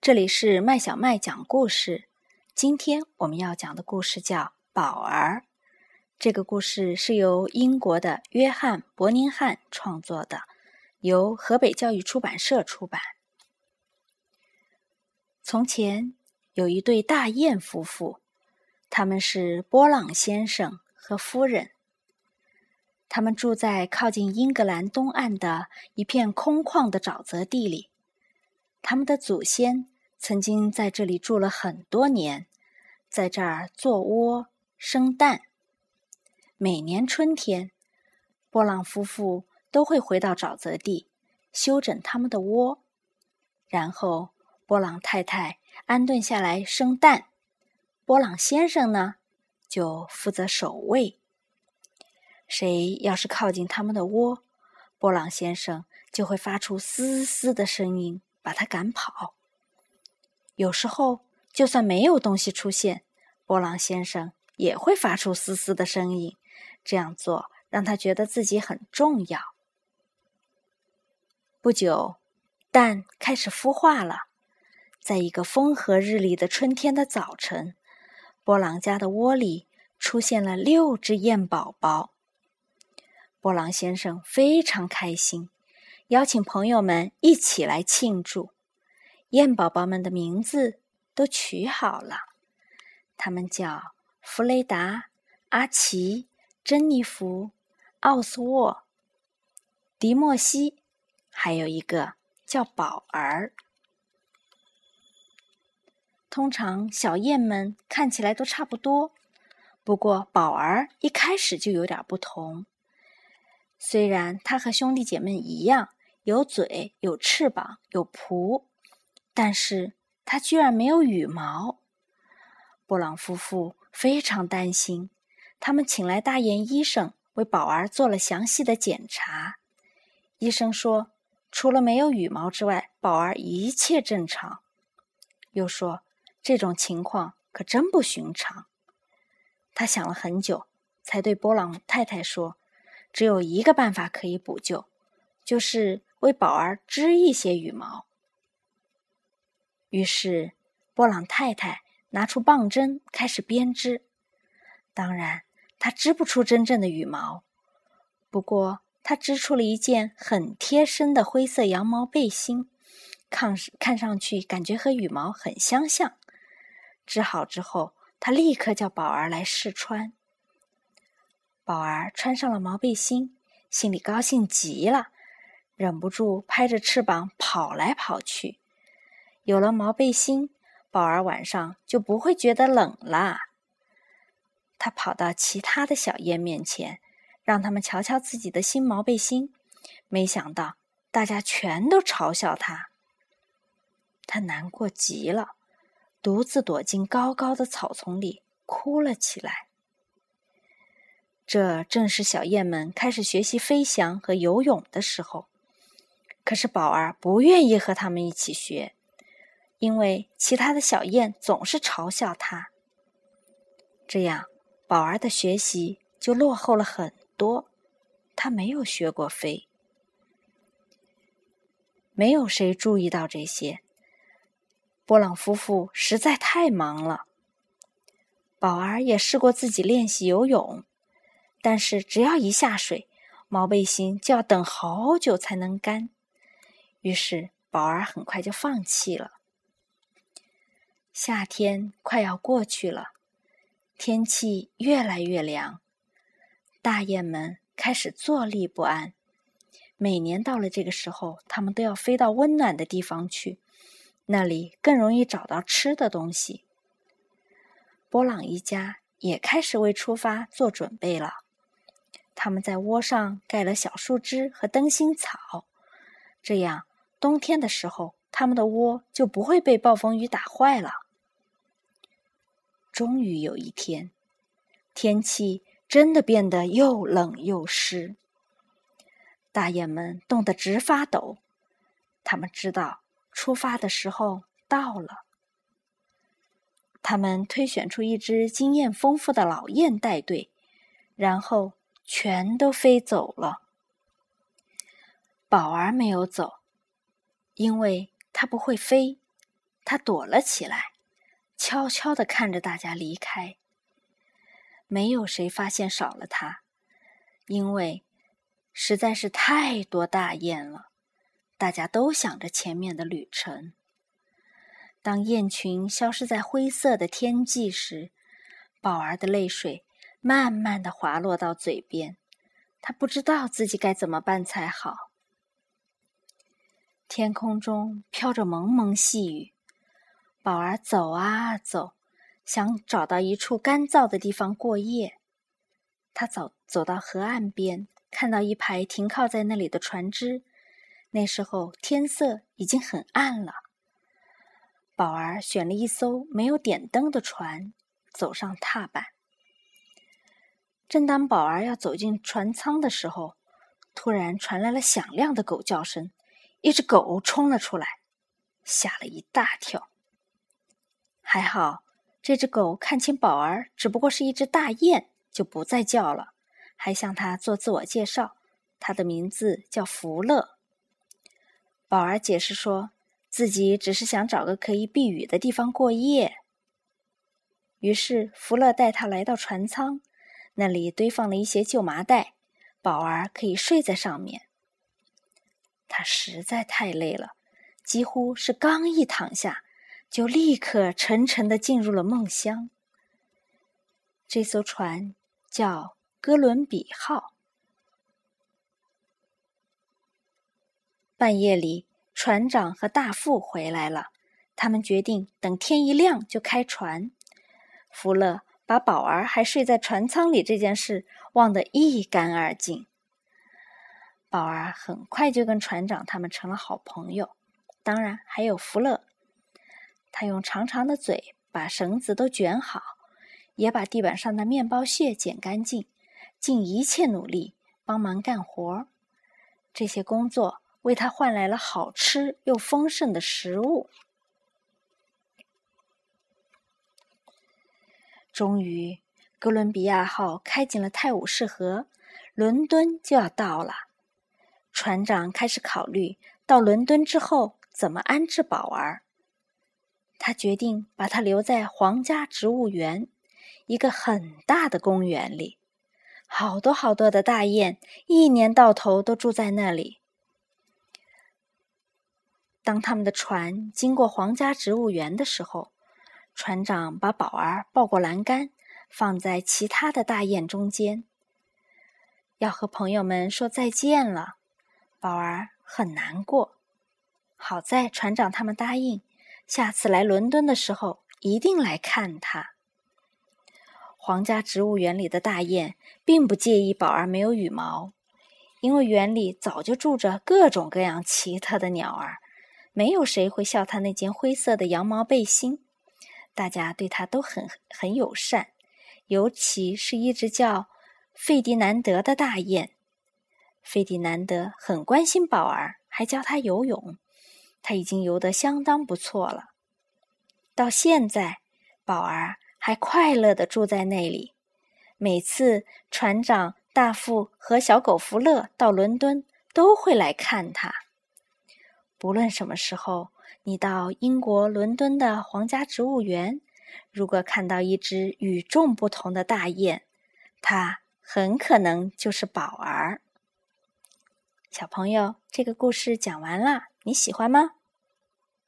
这里是麦小麦讲故事。今天我们要讲的故事叫《宝儿》。这个故事是由英国的约翰·伯宁汉创作的，由河北教育出版社出版。从前有一对大雁夫妇，他们是波朗先生和夫人。他们住在靠近英格兰东岸的一片空旷的沼泽地里。他们的祖先曾经在这里住了很多年，在这儿做窝生蛋。每年春天，波朗夫妇都会回到沼泽地修整他们的窝，然后波朗太太安顿下来生蛋，波朗先生呢就负责守卫。谁要是靠近他们的窝，波朗先生就会发出嘶嘶的声音，把他赶跑。有时候，就算没有东西出现，波朗先生也会发出嘶嘶的声音。这样做让他觉得自己很重要。不久，蛋开始孵化了。在一个风和日丽的春天的早晨，波朗家的窝里出现了六只燕宝宝。波朗先生非常开心，邀请朋友们一起来庆祝。燕宝宝们的名字都取好了，他们叫弗雷达、阿奇、珍妮弗、奥斯沃、迪莫西，还有一个叫宝儿。通常小燕们看起来都差不多，不过宝儿一开始就有点不同。虽然他和兄弟姐妹一样有嘴、有翅膀、有蹼，但是它居然没有羽毛。布朗夫妇非常担心，他们请来大雁医生为宝儿做了详细的检查。医生说，除了没有羽毛之外，宝儿一切正常。又说，这种情况可真不寻常。他想了很久，才对波朗太太说。只有一个办法可以补救，就是为宝儿织一些羽毛。于是，波朗太太拿出棒针开始编织。当然，她织不出真正的羽毛，不过她织出了一件很贴身的灰色羊毛背心，看看上去感觉和羽毛很相像。织好之后，她立刻叫宝儿来试穿。宝儿穿上了毛背心，心里高兴极了，忍不住拍着翅膀跑来跑去。有了毛背心，宝儿晚上就不会觉得冷了。他跑到其他的小燕面前，让他们瞧瞧自己的新毛背心。没想到，大家全都嘲笑他。他难过极了，独自躲进高高的草丛里，哭了起来。这正是小燕们开始学习飞翔和游泳的时候，可是宝儿不愿意和他们一起学，因为其他的小燕总是嘲笑他。这样，宝儿的学习就落后了很多。他没有学过飞，没有谁注意到这些。波朗夫妇实在太忙了。宝儿也试过自己练习游泳。但是，只要一下水，毛背心就要等好久才能干。于是，宝儿很快就放弃了。夏天快要过去了，天气越来越凉，大雁们开始坐立不安。每年到了这个时候，它们都要飞到温暖的地方去，那里更容易找到吃的东西。波朗一家也开始为出发做准备了。他们在窝上盖了小树枝和灯芯草，这样冬天的时候，他们的窝就不会被暴风雨打坏了。终于有一天，天气真的变得又冷又湿，大雁们冻得直发抖。他们知道出发的时候到了。他们推选出一只经验丰富的老雁带队，然后。全都飞走了，宝儿没有走，因为他不会飞，他躲了起来，悄悄地看着大家离开。没有谁发现少了他，因为实在是太多大雁了，大家都想着前面的旅程。当雁群消失在灰色的天际时，宝儿的泪水慢慢的滑落到嘴边，他不知道自己该怎么办才好。天空中飘着蒙蒙细雨，宝儿走啊走，想找到一处干燥的地方过夜。他走走到河岸边，看到一排停靠在那里的船只。那时候天色已经很暗了。宝儿选了一艘没有点灯的船，走上踏板。正当宝儿要走进船舱的时候，突然传来了响亮的狗叫声。一只狗冲了出来，吓了一大跳。还好，这只狗看清宝儿只不过是一只大雁，就不再叫了，还向他做自我介绍。他的名字叫福乐。宝儿解释说自己只是想找个可以避雨的地方过夜。于是福乐带他来到船舱，那里堆放了一些旧麻袋，宝儿可以睡在上面。他实在太累了，几乎是刚一躺下，就立刻沉沉的进入了梦乡。这艘船叫哥伦比号。半夜里，船长和大副回来了，他们决定等天一亮就开船。福勒把宝儿还睡在船舱里这件事忘得一干二净。宝儿很快就跟船长他们成了好朋友，当然还有福乐。他用长长的嘴把绳子都卷好，也把地板上的面包屑捡干净，尽一切努力帮忙干活。这些工作为他换来了好吃又丰盛的食物。终于，哥伦比亚号开进了泰晤士河，伦敦就要到了。船长开始考虑到伦敦之后怎么安置宝儿。他决定把他留在皇家植物园，一个很大的公园里，好多好多的大雁，一年到头都住在那里。当他们的船经过皇家植物园的时候，船长把宝儿抱过栏杆，放在其他的大雁中间，要和朋友们说再见了。宝儿很难过，好在船长他们答应，下次来伦敦的时候一定来看他。皇家植物园里的大雁并不介意宝儿没有羽毛，因为园里早就住着各种各样奇特的鸟儿，没有谁会笑他那件灰色的羊毛背心。大家对他都很很友善，尤其是一只叫费迪南德的大雁。费迪南德很关心宝儿，还教他游泳。他已经游得相当不错了。到现在，宝儿还快乐地住在那里。每次船长、大副和小狗福乐到伦敦，都会来看他。不论什么时候，你到英国伦敦的皇家植物园，如果看到一只与众不同的大雁，它很可能就是宝儿。小朋友，这个故事讲完了，你喜欢吗？